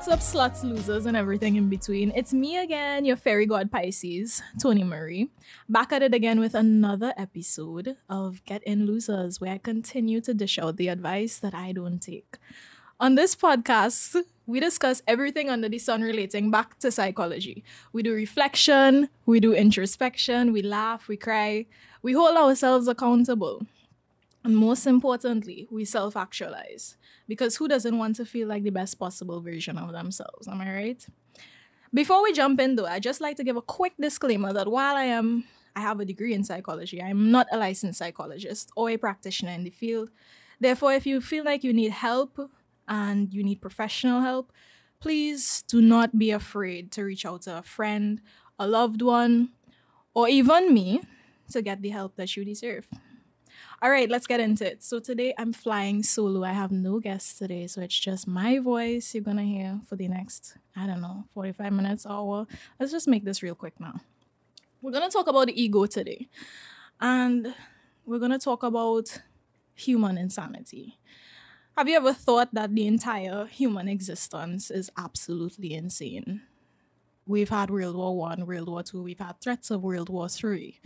What's up, sluts, losers, and everything in between? It's me again, your fairy god Pisces, Tony Marie, back at it again with another episode of Get In Losers, where I continue to dish out the advice that I don't take. On this podcast, we discuss everything under the sun relating back to psychology. We do reflection, we do introspection, we laugh, we cry, we hold ourselves accountable. And most importantly, we self actualize. Because who doesn't want to feel like the best possible version of themselves? Am I right? Before we jump in, though, I'd just like to give a quick disclaimer that while I am, I have a degree in psychology, I'm not a licensed psychologist or a practitioner in the field. Therefore, if you feel like you need help and you need professional help, please do not be afraid to reach out to a friend, a loved one, or even me to get the help that you deserve. All right, let's get into it. So today I'm flying solo. I have no guests today, so it's just my voice you're gonna hear for the next, I don't know, 45 minutes, oh, hour. Let's just make this real quick now. We're gonna talk about the ego today. And we're gonna talk about human insanity. Have you ever thought that the entire human existence is absolutely insane? We've had World War One, World War Two, we've had threats of World War Three.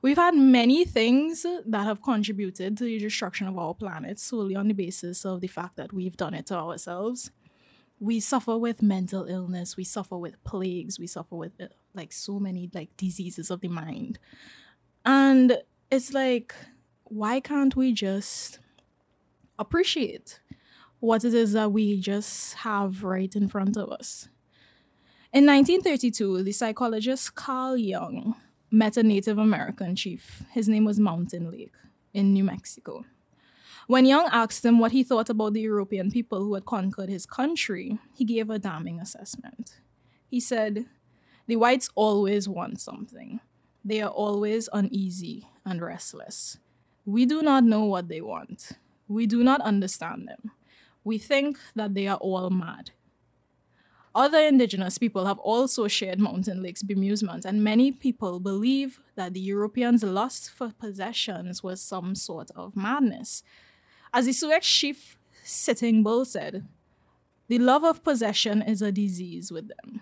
We've had many things that have contributed to the destruction of our planet solely on the basis of the fact that we've done it to ourselves. We suffer with mental illness, we suffer with plagues, we suffer with uh, like so many like diseases of the mind. And it's like, why can't we just appreciate what it is that we just have right in front of us? In 1932, the psychologist Carl Jung met a Native American chief. His name was Mountain Lake in New Mexico. When Jung asked him what he thought about the European people who had conquered his country, he gave a damning assessment. He said, The whites always want something. They are always uneasy and restless. We do not know what they want. We do not understand them. We think that they are all mad. Other indigenous people have also shared Mountain Lake's bemusement, and many people believe that the Europeans' lust for possessions was some sort of madness. As the Sioux chief Sitting Bull said, the love of possession is a disease with them.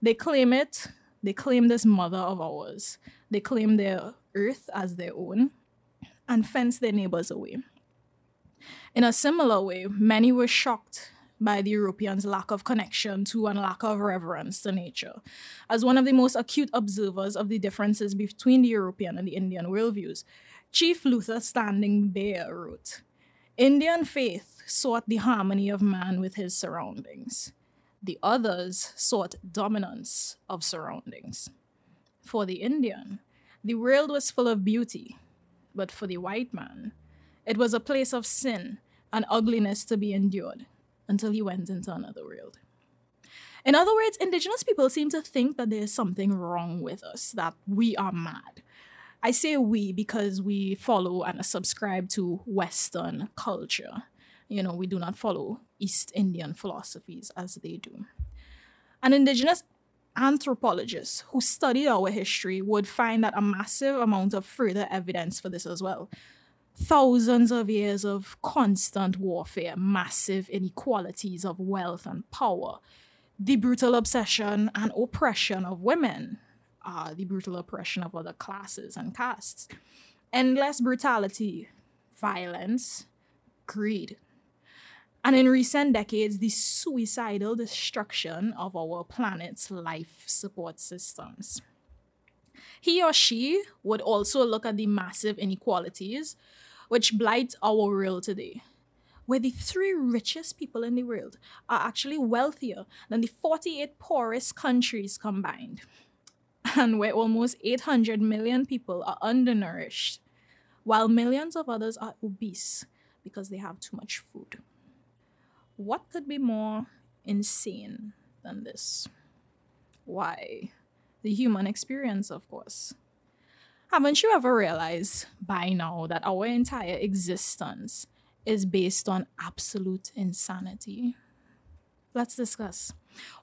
They claim it, they claim this mother of ours. They claim their earth as their own and fence their neighbors away. In a similar way, many were shocked by the Europeans' lack of connection to and lack of reverence to nature. As one of the most acute observers of the differences between the European and the Indian worldviews, Chief Luther Standing Bear wrote Indian faith sought the harmony of man with his surroundings. The others sought dominance of surroundings. For the Indian, the world was full of beauty, but for the white man, it was a place of sin and ugliness to be endured until he went into another world. In other words, indigenous people seem to think that there's something wrong with us, that we are mad. I say we because we follow and subscribe to Western culture. You know, we do not follow East Indian philosophies as they do. An indigenous anthropologist who studied our history would find that a massive amount of further evidence for this as well thousands of years of constant warfare, massive inequalities of wealth and power, the brutal obsession and oppression of women, uh, the brutal oppression of other classes and castes, endless brutality, violence, greed. And in recent decades, the suicidal destruction of our planet's life support systems. He or she would also look at the massive inequalities which blights our world today, where the three richest people in the world are actually wealthier than the 48 poorest countries combined, and where almost 800 million people are undernourished, while millions of others are obese because they have too much food. What could be more insane than this? Why? The human experience, of course. Haven't you ever realized by now that our entire existence is based on absolute insanity? Let's discuss.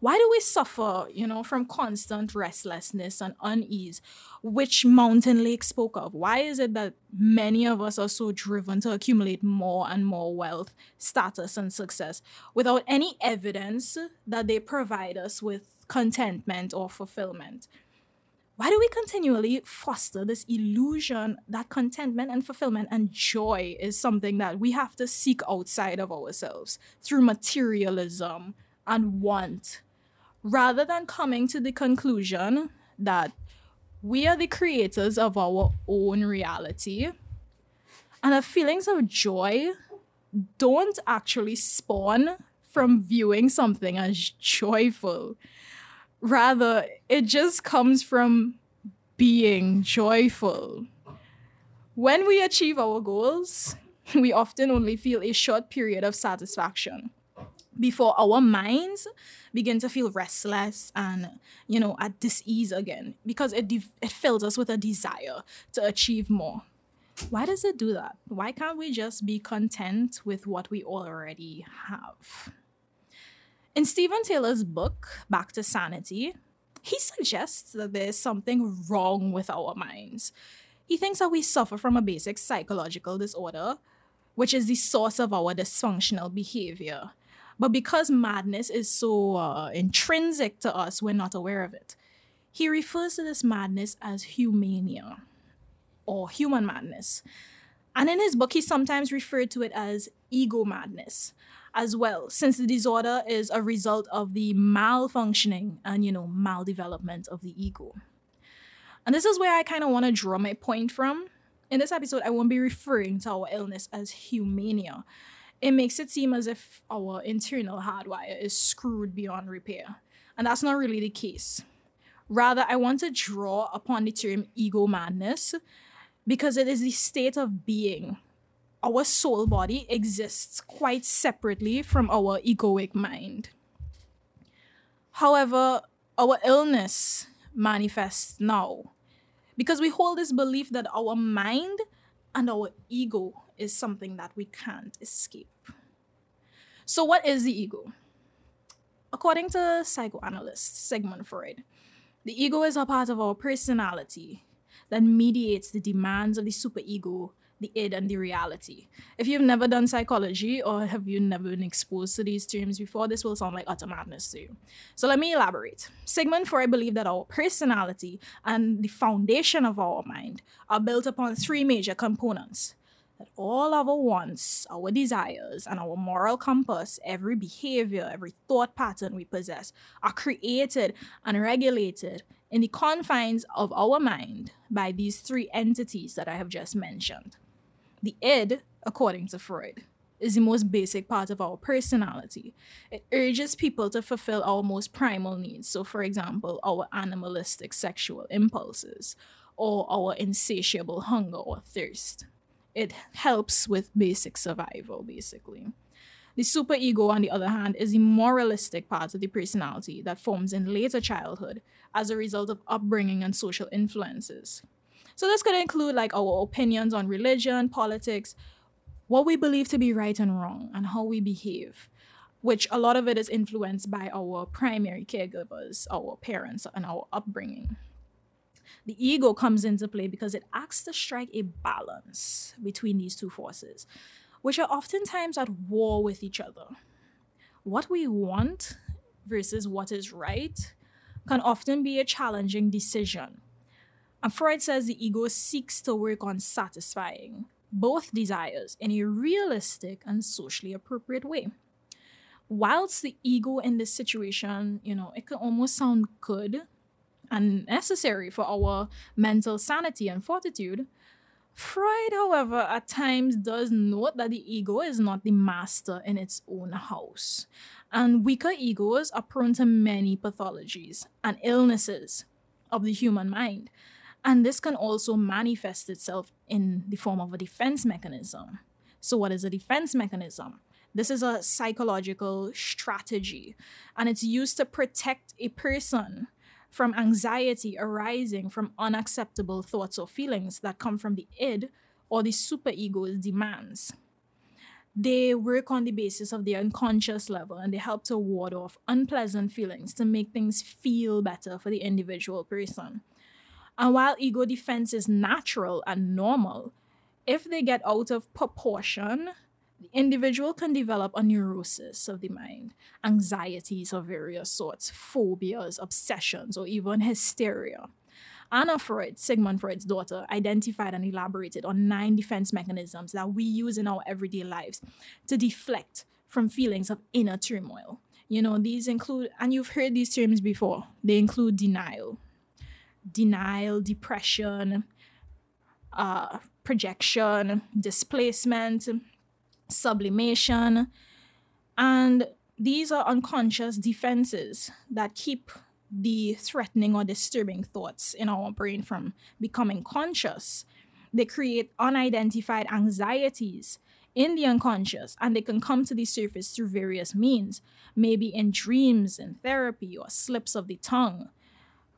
Why do we suffer, you know, from constant restlessness and unease, which Mountain Lake spoke of? Why is it that many of us are so driven to accumulate more and more wealth, status, and success without any evidence that they provide us with contentment or fulfillment? Why do we continually foster this illusion that contentment and fulfillment and joy is something that we have to seek outside of ourselves through materialism and want, rather than coming to the conclusion that we are the creators of our own reality and our feelings of joy don't actually spawn from viewing something as joyful Rather, it just comes from being joyful. When we achieve our goals, we often only feel a short period of satisfaction before our minds begin to feel restless and you know at dis-ease again because it de- it fills us with a desire to achieve more. Why does it do that? Why can't we just be content with what we already have in Stephen Taylor's book, Back to Sanity, he suggests that there's something wrong with our minds. He thinks that we suffer from a basic psychological disorder, which is the source of our dysfunctional behavior. But because madness is so uh, intrinsic to us, we're not aware of it. He refers to this madness as humania or human madness. And in his book, he sometimes referred to it as ego madness, as well, since the disorder is a result of the malfunctioning and, you know, maldevelopment of the ego. And this is where I kind of want to draw my point from. In this episode, I won't be referring to our illness as humania. It makes it seem as if our internal hardwire is screwed beyond repair. And that's not really the case. Rather, I want to draw upon the term ego madness because it is the state of being our soul body exists quite separately from our egoic mind. However, our illness manifests now because we hold this belief that our mind and our ego is something that we can't escape. So, what is the ego? According to psychoanalyst Sigmund Freud, the ego is a part of our personality that mediates the demands of the superego the id and the reality. If you've never done psychology or have you never been exposed to these terms before, this will sound like utter madness to you. So let me elaborate. Sigmund Freud believed that our personality and the foundation of our mind are built upon three major components. That all our wants, our desires, and our moral compass, every behavior, every thought pattern we possess, are created and regulated in the confines of our mind by these three entities that I have just mentioned. The id, according to Freud, is the most basic part of our personality. It urges people to fulfill our most primal needs. So, for example, our animalistic sexual impulses or our insatiable hunger or thirst. It helps with basic survival, basically. The superego, on the other hand, is the moralistic part of the personality that forms in later childhood as a result of upbringing and social influences. So this could include like our opinions on religion, politics, what we believe to be right and wrong, and how we behave, which a lot of it is influenced by our primary caregivers, our parents, and our upbringing. The ego comes into play because it acts to strike a balance between these two forces, which are oftentimes at war with each other. What we want versus what is right can often be a challenging decision and Freud says the ego seeks to work on satisfying both desires in a realistic and socially appropriate way. Whilst the ego in this situation, you know, it can almost sound good and necessary for our mental sanity and fortitude, Freud, however, at times does note that the ego is not the master in its own house. And weaker egos are prone to many pathologies and illnesses of the human mind. And this can also manifest itself in the form of a defense mechanism. So, what is a defense mechanism? This is a psychological strategy, and it's used to protect a person from anxiety arising from unacceptable thoughts or feelings that come from the id or the superego's demands. they work on the basis of the unconscious level and they help to ward off unpleasant feelings to make things feel better for the individual person. And while ego defense is natural and normal, if they get out of proportion, the individual can develop a neurosis of the mind, anxieties of various sorts, phobias, obsessions, or even hysteria. Anna Freud, Sigmund Freud's daughter, identified and elaborated on nine defense mechanisms that we use in our everyday lives to deflect from feelings of inner turmoil. You know, these include, and you've heard these terms before, they include denial, denial, repression, uh, projection, displacement, sublimation. And these are unconscious defenses that keep the threatening or disturbing thoughts in our brain from becoming conscious. They create unidentified anxieties in the unconscious, and they can come to the surface through various means, maybe in dreams, in therapy, or slips of the tongue.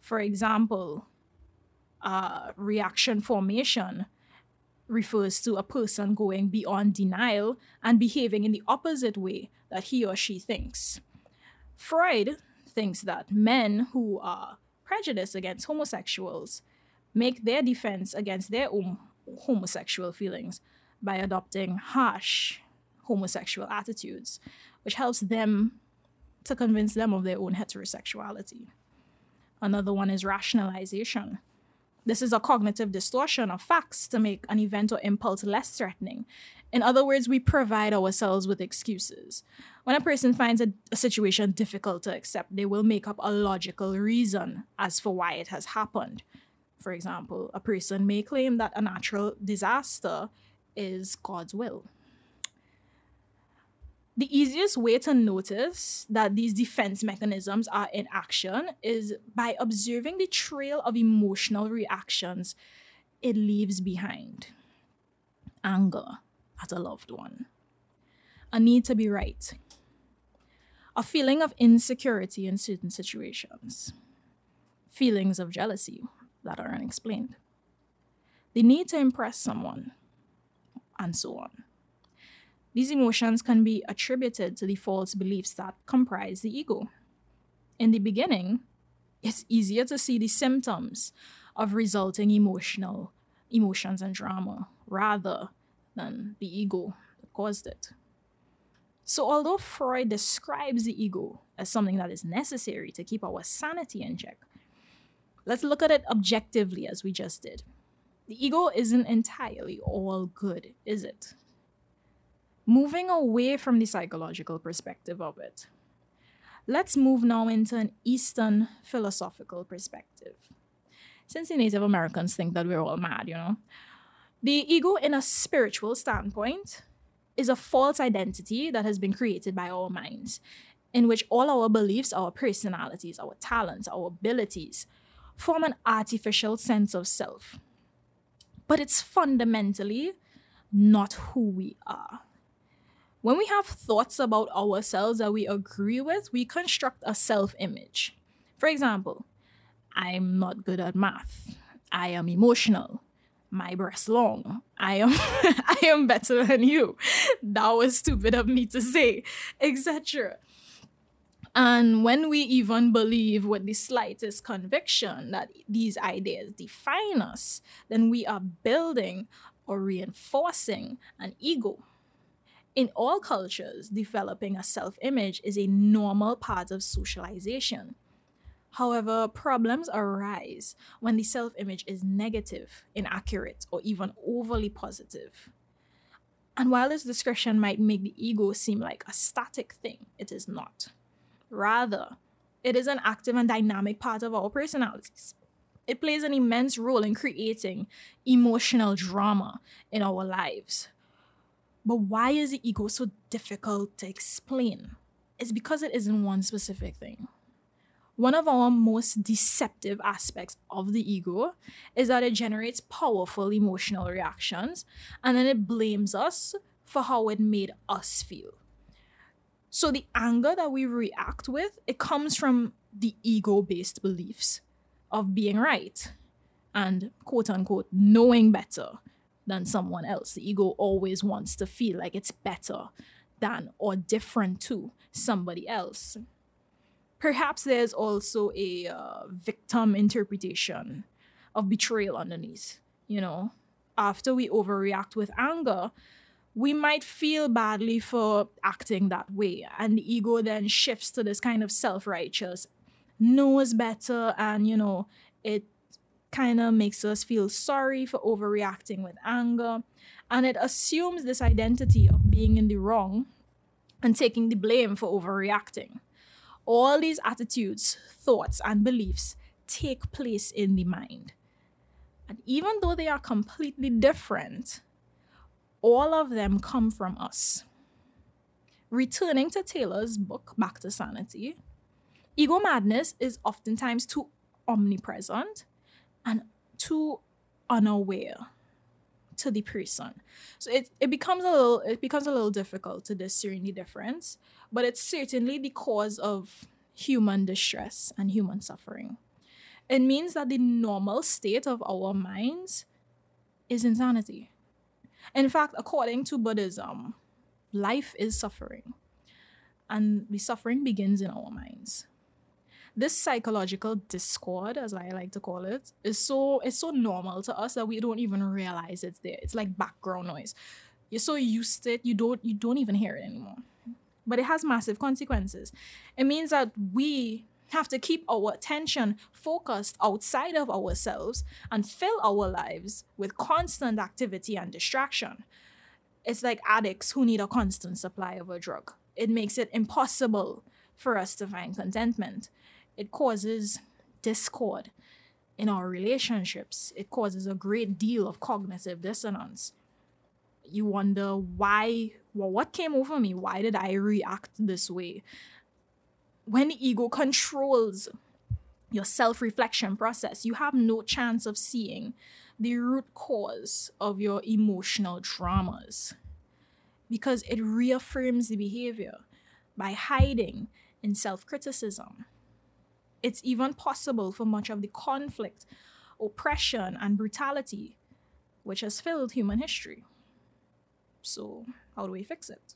For example, uh, reaction formation refers to a person going beyond denial and behaving in the opposite way that he or she thinks. Freud thinks that men who are prejudiced against homosexuals make their defense against their own homosexual feelings by adopting harsh homosexual attitudes, which helps them to convince them of their own heterosexuality. Another one is rationalization. This is a cognitive distortion of facts to make an event or impulse less threatening. In other words, we provide ourselves with excuses. When a person finds a, a, situation difficult to accept, they will make up a logical reason as for why it has happened. For example, a person may claim that a natural disaster is God's will. The easiest way to notice that these defense mechanisms are in action is by observing the trail of emotional reactions it leaves behind. Anger at a loved one, a need to be right, a feeling of insecurity in certain situations, feelings of jealousy that are unexplained, the need to impress someone, and so on. These emotions can be attributed to the false beliefs that comprise the ego. In the beginning, it's easier to see the symptoms of resulting emotional emotions and drama rather than the ego that caused it. So, although Freud describes the ego as something that is necessary to keep our sanity in check, let's look at it objectively as we just did. The ego isn't entirely all good, is it? Moving away from the psychological perspective of it. Let's move now into an Eastern philosophical perspective. Since the Native Americans think that we're all mad, you know, the ego, in a spiritual standpoint, is a false identity that has been created by our minds, in which all our beliefs, our personalities, our talents, our abilities form an artificial sense of self. But it's fundamentally not who we are. When we have thoughts about ourselves that we agree with, we construct a self image. For example, I'm not good at math. I am emotional. My breast long. I am I am better than you. That was stupid of me to say, etc. And when we even believe with the slightest conviction that these ideas define us, then we are building or reinforcing an ego in all cultures, developing a self image is a normal part of socialization. However, problems arise when the self image is negative, inaccurate, or even overly positive. And while this description might make the ego seem like a static thing, it is not. Rather, it is an active and dynamic part of our personalities. It plays an immense role in creating emotional drama in our lives, but why is the ego so difficult to explain? It's because it isn't one specific thing. One of our most deceptive aspects of the ego is that it generates powerful emotional reactions and then it blames us for how it made us feel. So the anger that we react with, it comes from the ego-based beliefs of being right and quote unquote knowing better than someone else. The ego always wants to feel like it's better than or different to somebody else. Perhaps there's also a uh, victim interpretation of betrayal underneath. You know, after we overreact with anger, we might feel badly for acting that way. And the ego then shifts to this kind of self righteous, knows better, and, you know, it kind of makes us feel sorry for overreacting with anger. And it assumes this identity of being in the wrong and taking the blame for overreacting. All these attitudes, thoughts, and beliefs take place in the mind. And even though they are completely different, all of them come from us. Returning to Taylor's book, Back to Sanity, ego madness is oftentimes too omnipresent and too unaware to the person. So it, it becomes a little it becomes a little difficult to discern the difference, but it's certainly the cause of human distress and human suffering. It means that the normal state of our minds is insanity. In fact, according to Buddhism, life is suffering. And the suffering begins in our minds this psychological discord, as I like to call it, is so it's so normal to us that we don't even realize it's there. It's like background noise. You're so used to it, you don't you don't even hear it anymore. But it has massive consequences. It means that we have to keep our attention focused outside of ourselves and fill our lives with constant activity and distraction. It's like addicts who need a constant supply of a drug. It makes it impossible for us to find contentment it causes discord in our relationships. It causes a great deal of cognitive dissonance. You wonder why, well, what came over me? Why did I react this way? When ego controls your self reflection process, you have no chance of seeing the root cause of your emotional traumas because it reaffirms the behavior by hiding in self criticism it's even possible for much of the conflict, oppression, and brutality which has filled human history. So, how do we fix it?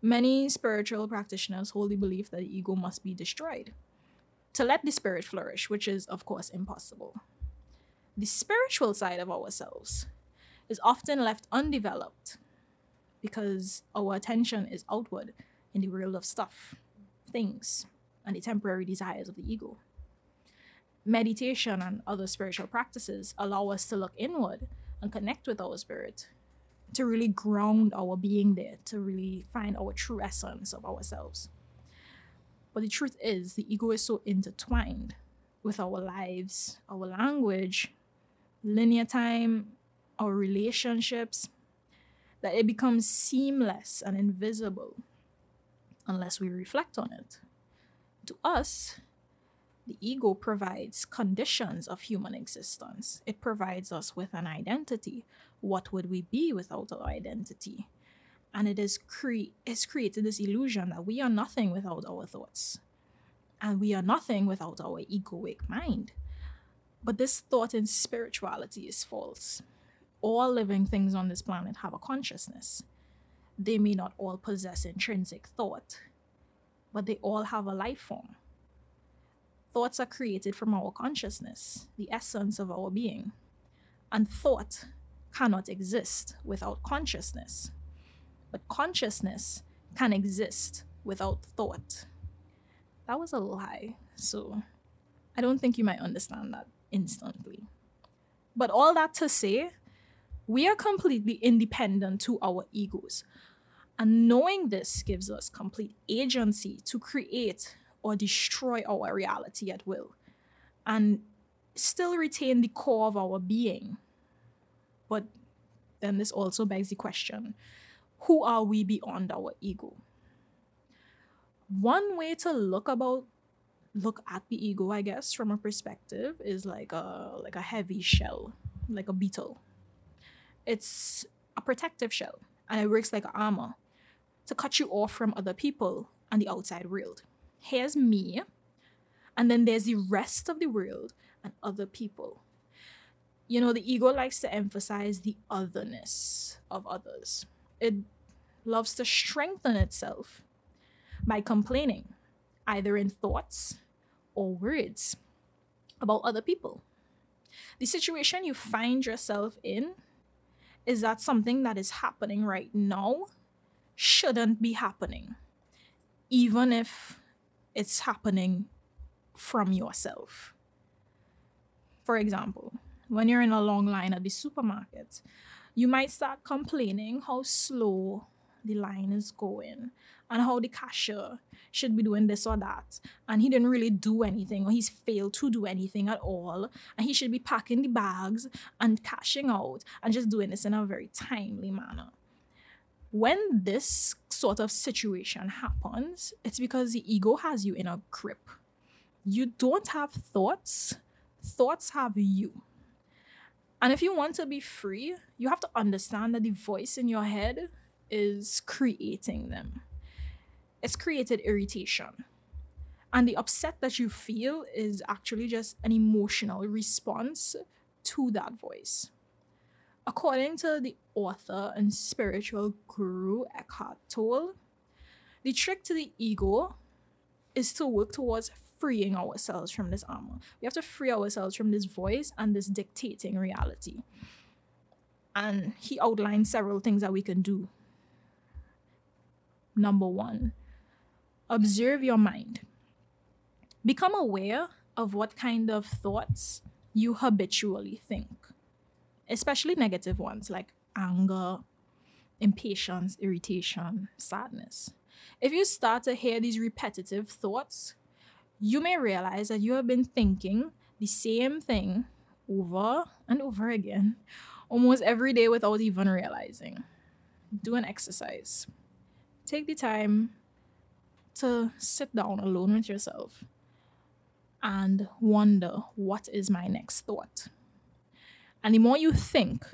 Many spiritual practitioners hold the belief that the ego must be destroyed to let the spirit flourish, which is, of course, impossible. The spiritual side of ourselves is often left undeveloped because our attention is outward in the world of stuff, things, and the temporary desires of the ego. Meditation and other spiritual practices allow us to look inward and connect with our spirit, to really ground our being there, to really find our true essence of ourselves. But the truth is, the ego is so intertwined with our lives, our language, linear time, our relationships, that it becomes seamless and invisible unless we reflect on it. To us, the ego provides conditions of human existence. It provides us with an identity. What would we be without our identity? And it is cre- it's created this illusion that we are nothing without our thoughts. And we are nothing without our egoic mind. But this thought in spirituality is false. All living things on this planet have a consciousness. They may not all possess intrinsic thought, but they all have a life form. Thoughts are created from our consciousness, the essence of our being. And thought cannot exist without consciousness. But consciousness can exist without thought. That was a lie, so I don't think you might understand that instantly. But all that to say, we are completely independent to our egos. And knowing this gives us complete agency to create or destroy our reality at will and still retain the core of our being. But then this also begs the question who are we beyond our ego? One way to look about look at the ego, I guess, from a perspective, is like a like a heavy shell, like a beetle. It's a protective shell, and it works like armor to cut you off from other people and the outside world. Here's me, and then there's the rest of the world and other people. you know, the ego likes to emphasize the otherness of others. It loves to strengthen itself by complaining, either in thoughts or words, about other people. The situation you find yourself in is that something that is happening right now shouldn't be happening, even if it's happening from yourself. For example, when you're in a long line at the supermarket, you might start complaining how slow the line is going and how the cashier should be doing this or that. And he didn't really do anything or he's failed to do anything at all. And he should be packing the bags and cashing out and just doing this in a very timely manner when this sort of situation happens it's because the ego has you in a grip you don't have thoughts thoughts have you and if you want to be free you have to understand that the voice in your head is creating them. It's created irritation. And the upset that you feel is actually just an emotional response to that voice. According to the author and spiritual guru Eckhart Tolle, the trick to the ego is to work towards freeing ourselves from this armor. We have to free ourselves from this voice and this dictating reality. And he outlined several things that we can do number one, observe your mind. Become aware of what kind of thoughts you habitually think, especially negative ones like anger, impatience, irritation, sadness. If you start to hear these repetitive thoughts, you may realize that you have been thinking the same thing over and over again almost every day without even realizing. Do an exercise take the time to sit down alone with yourself and wonder what is my next thought. And the more you think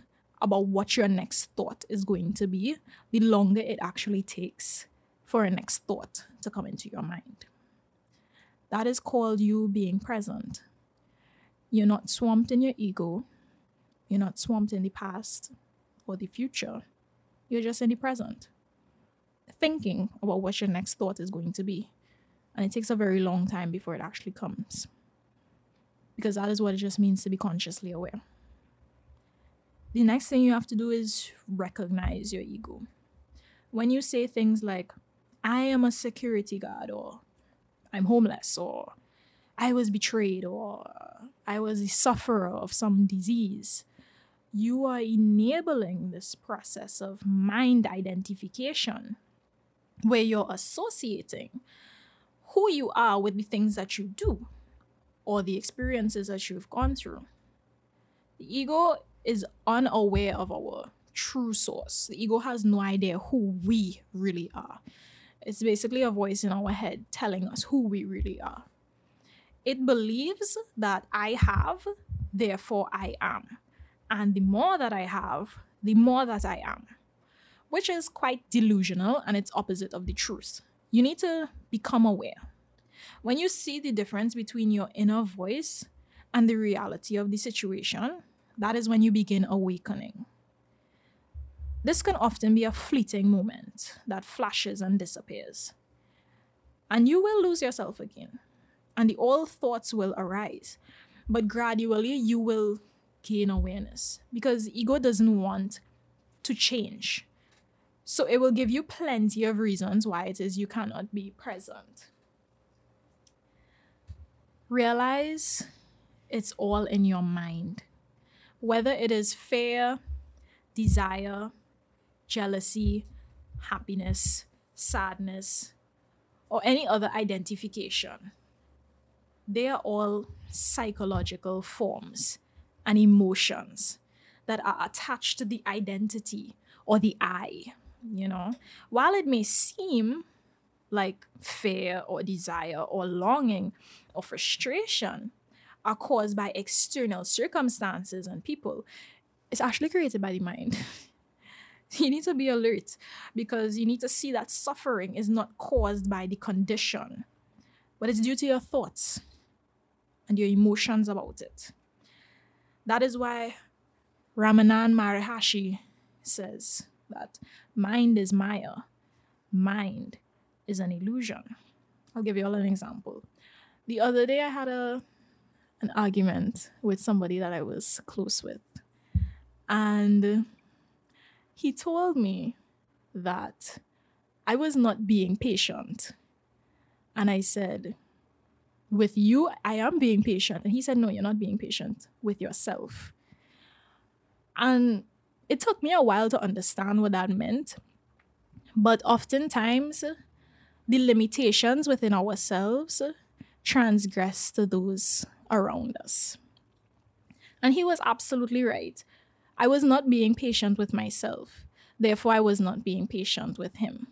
about what your next thought is going to be, the longer it actually takes for a next thought to come into your mind. That is called you being present. You're not swamped in your ego, you're not swamped in the past or the future, you're just in the present thinking about what your next thought is going to be. And it takes a very long time before it actually comes. Because that is what it just means to be consciously aware. The next thing you have to do is recognize your ego. When you say things like, I am a security guard, or I'm homeless, or I was betrayed, or I was a sufferer of some disease, you are enabling this process of mind identification where you're associating who you are with the things that you do or the experiences that you've gone through. The ego is unaware of our true source. The ego has no idea who we really are. It's basically a voice in our head telling us who we really are. It believes that I have, therefore I am. And the more that I have, the more that I am which is quite delusional and it's opposite of the truth. You need to become aware. When you see the difference between your inner voice and the reality of the situation, that is when you begin awakening. This can often be a fleeting moment that flashes and disappears. And you will lose yourself again. And the old thoughts will arise. But gradually, you will gain awareness because ego doesn't want to change. So it will give you plenty of reasons why it is you cannot be present. Realize it's all in your mind. Whether it is fear, desire, jealousy, happiness, sadness, or any other identification, they are all psychological forms and emotions that are attached to the identity or the I you know? While it may seem like fear or desire or longing or frustration are caused by external circumstances and people it's actually created by the mind you need to be alert because you need to see that suffering is not caused by the condition but it's due to your thoughts and your emotions about it That is why Ramana Maharishi says that mind is Maya, mind is an illusion. I'll give you all an example. The other day I had a an argument with somebody that I was close with. And he told me that I was not being patient. And I said, With you, I am being patient. And he said, No, you're not being patient with yourself. And it took me a while to understand what that meant. But oftentimes, the limitations within ourselves transgress to those around us. And he was absolutely right. I was not being patient with myself. Therefore, I was not being patient with him.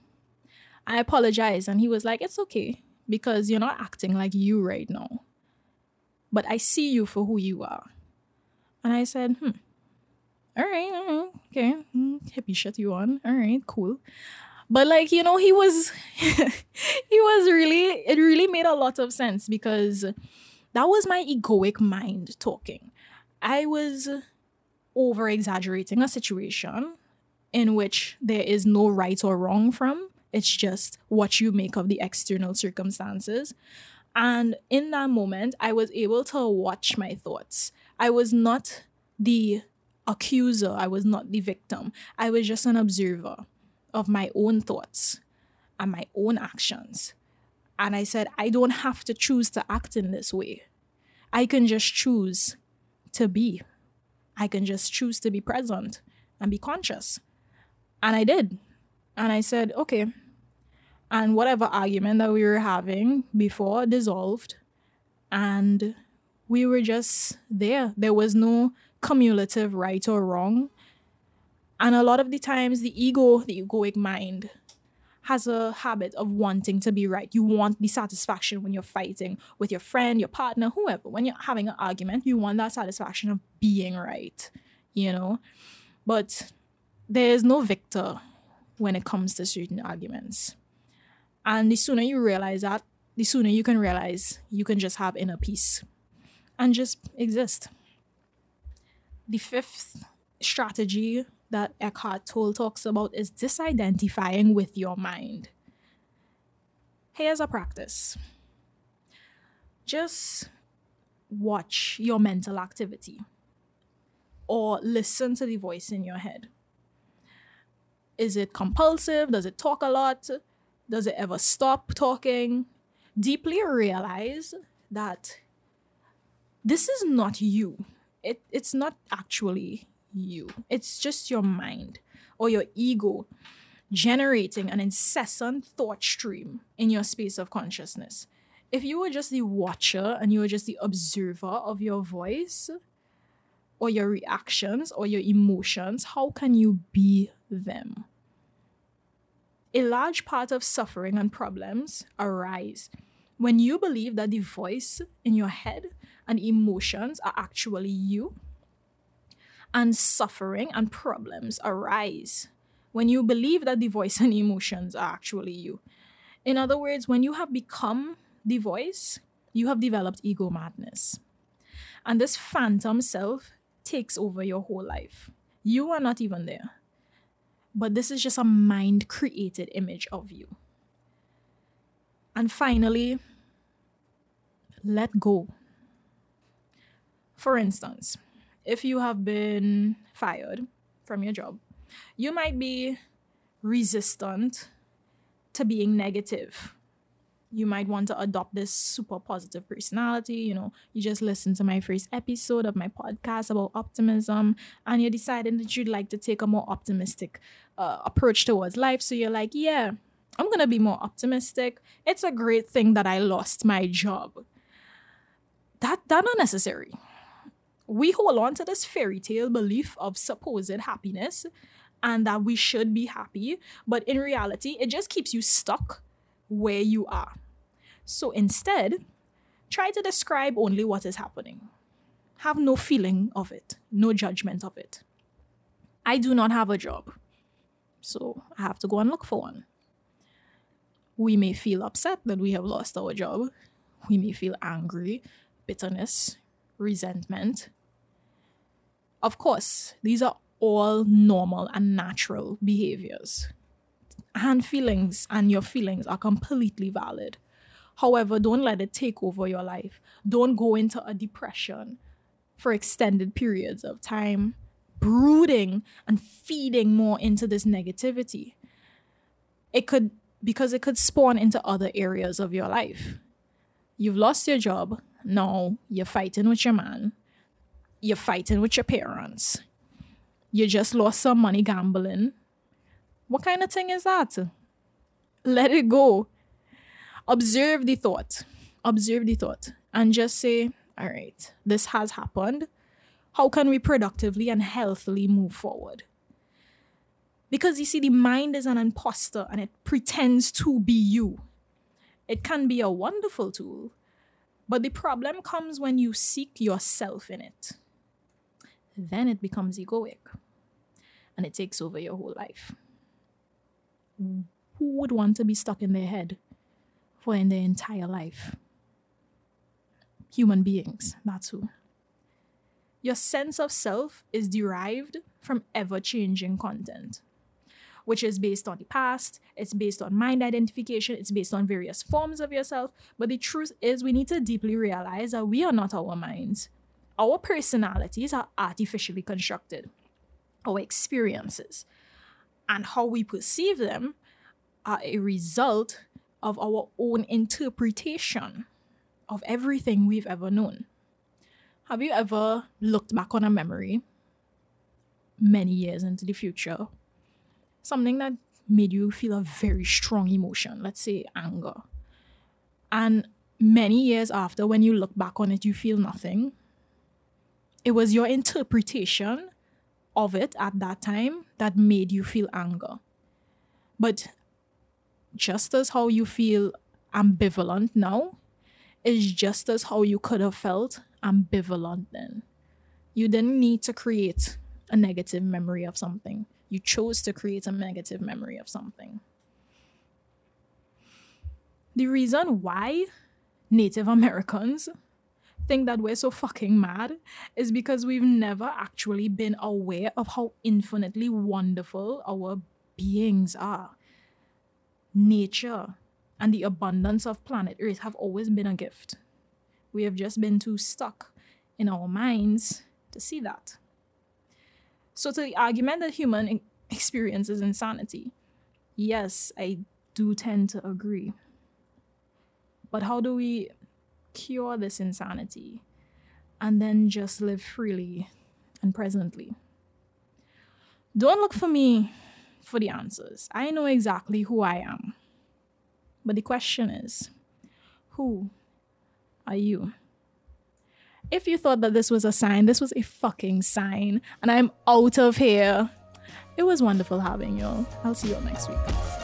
I apologized, and he was like, It's okay because you're not acting like you right now. But I see you for who you are. And I said, Hmm, all right, all right okay, mm, hippie shit you on. All right, cool. But like, you know, he was he was really it really made a lot of sense because that was my egoic mind talking. I was over exaggerating a situation in which there is no right or wrong from. It's just what you make of the external circumstances. And in that moment, I was able to watch my thoughts. I was not the accuser, I was not the victim. I was just an observer of my own thoughts and my own actions. And I said, I don't have to choose to act in this way. I can just choose to be. I can just choose to be present and be conscious. And I did. And I said, okay. And whatever argument that we were having before dissolved. And we were just there. There was no cumulative right or wrong. And a lot of the times, the ego, the egoic mind, has a habit of wanting to be right. You want the satisfaction when you're fighting with your friend, your partner, whoever. When you're having an argument, you want that satisfaction of being right, you know? But there's no victor when it comes to certain arguments. And the sooner you realize that, the sooner you can realize you can just have inner peace and just exist. The fifth strategy that Eckhart Tolle talks about is disidentifying with your mind. Here's a practice just watch your mental activity or listen to the voice in your head. Is it compulsive? Does it talk a lot? Does it ever stop talking? Deeply realize that this is not you. It, it's not actually you. It's just your mind or your ego generating an incessant thought stream in your space of consciousness. If you were just the watcher and you were just the observer of your voice or your reactions or your emotions, how can you be them? A large part of suffering and problems arise when you believe that the voice in your head and emotions are actually you and suffering and problems arise when you believe that the voice and emotions are actually you. In other words, when you have become the voice, you have developed ego madness. And this phantom self takes over your whole life. You are not even there. But this is just a mind created image of you. And finally, let go. For instance, if you have been fired from your job, you might be resistant to being negative. You might want to adopt this super positive personality. You know, you just listened to my first episode of my podcast about optimism, and you're deciding that you'd like to take a more optimistic uh, approach towards life. So you're like, yeah, I'm gonna be more optimistic. It's a great thing that I lost my job. That that unnecessary we hold on to this fairy tale belief of supposed happiness and that we should be happy, but in reality, it just keeps you stuck where you are. So instead, try to describe only what is happening. Have no feeling of it, no judgment of it. I do not have a job, so I have to go and look for one. We may feel upset that we have lost our job. We may feel angry, bitterness, resentment. Of course, these are all normal and natural behaviors. And feelings and your feelings are completely valid. However, don't let it take over your life. Don't go into a depression for extended periods of time, brooding and feeding more into this negativity. It could, because it could spawn into other areas of your life. You've lost your job. Now you're fighting with your man. You're fighting with your parents. You just lost some money gambling. What kind of thing is that? Let it go. Observe the thought. Observe the thought. And just say, all right, this has happened. How can we productively and healthily move forward? Because you see, the mind is an imposter and it pretends to be you. It can be a wonderful tool, but the problem comes when you seek yourself in it. Then it becomes egoic and it takes over your whole life. Who would want to be stuck in their head for in their entire life? Human beings, that's who. Your sense of self is derived from ever changing content which is based on the past, it's based on mind identification, it's based on various forms of yourself. But the truth is, we need to deeply realize that we are not our minds. Our personalities are artificially constructed, our experiences and how we perceive them are a result of our own interpretation of everything we've ever known. Have you ever looked back on a memory many years into the future something that made you feel a very strong emotion, let's say anger. And many years after, when you look back on it, you feel nothing. It was your interpretation of it at that time that made you feel anger. But just as how you feel ambivalent now is just as how you could have felt ambivalent then. You didn't need to create a negative memory of something you chose to create a negative memory of something. The reason why Native Americans think that we're so fucking mad is because we've never actually been aware of how infinitely wonderful our beings are. Nature and the abundance of planet Earth have always been a gift. We have just been too stuck in our minds to see that. So, to the argument that human experience is insanity, yes, I do tend to agree. But how do we cure this insanity and then just live freely and presently? Don't look for me for the answers. I know exactly who I am. But the question is who are you? If you thought that this was a sign, this was a fucking sign, and I'm out of here. It was wonderful having you. I'll see you all next week.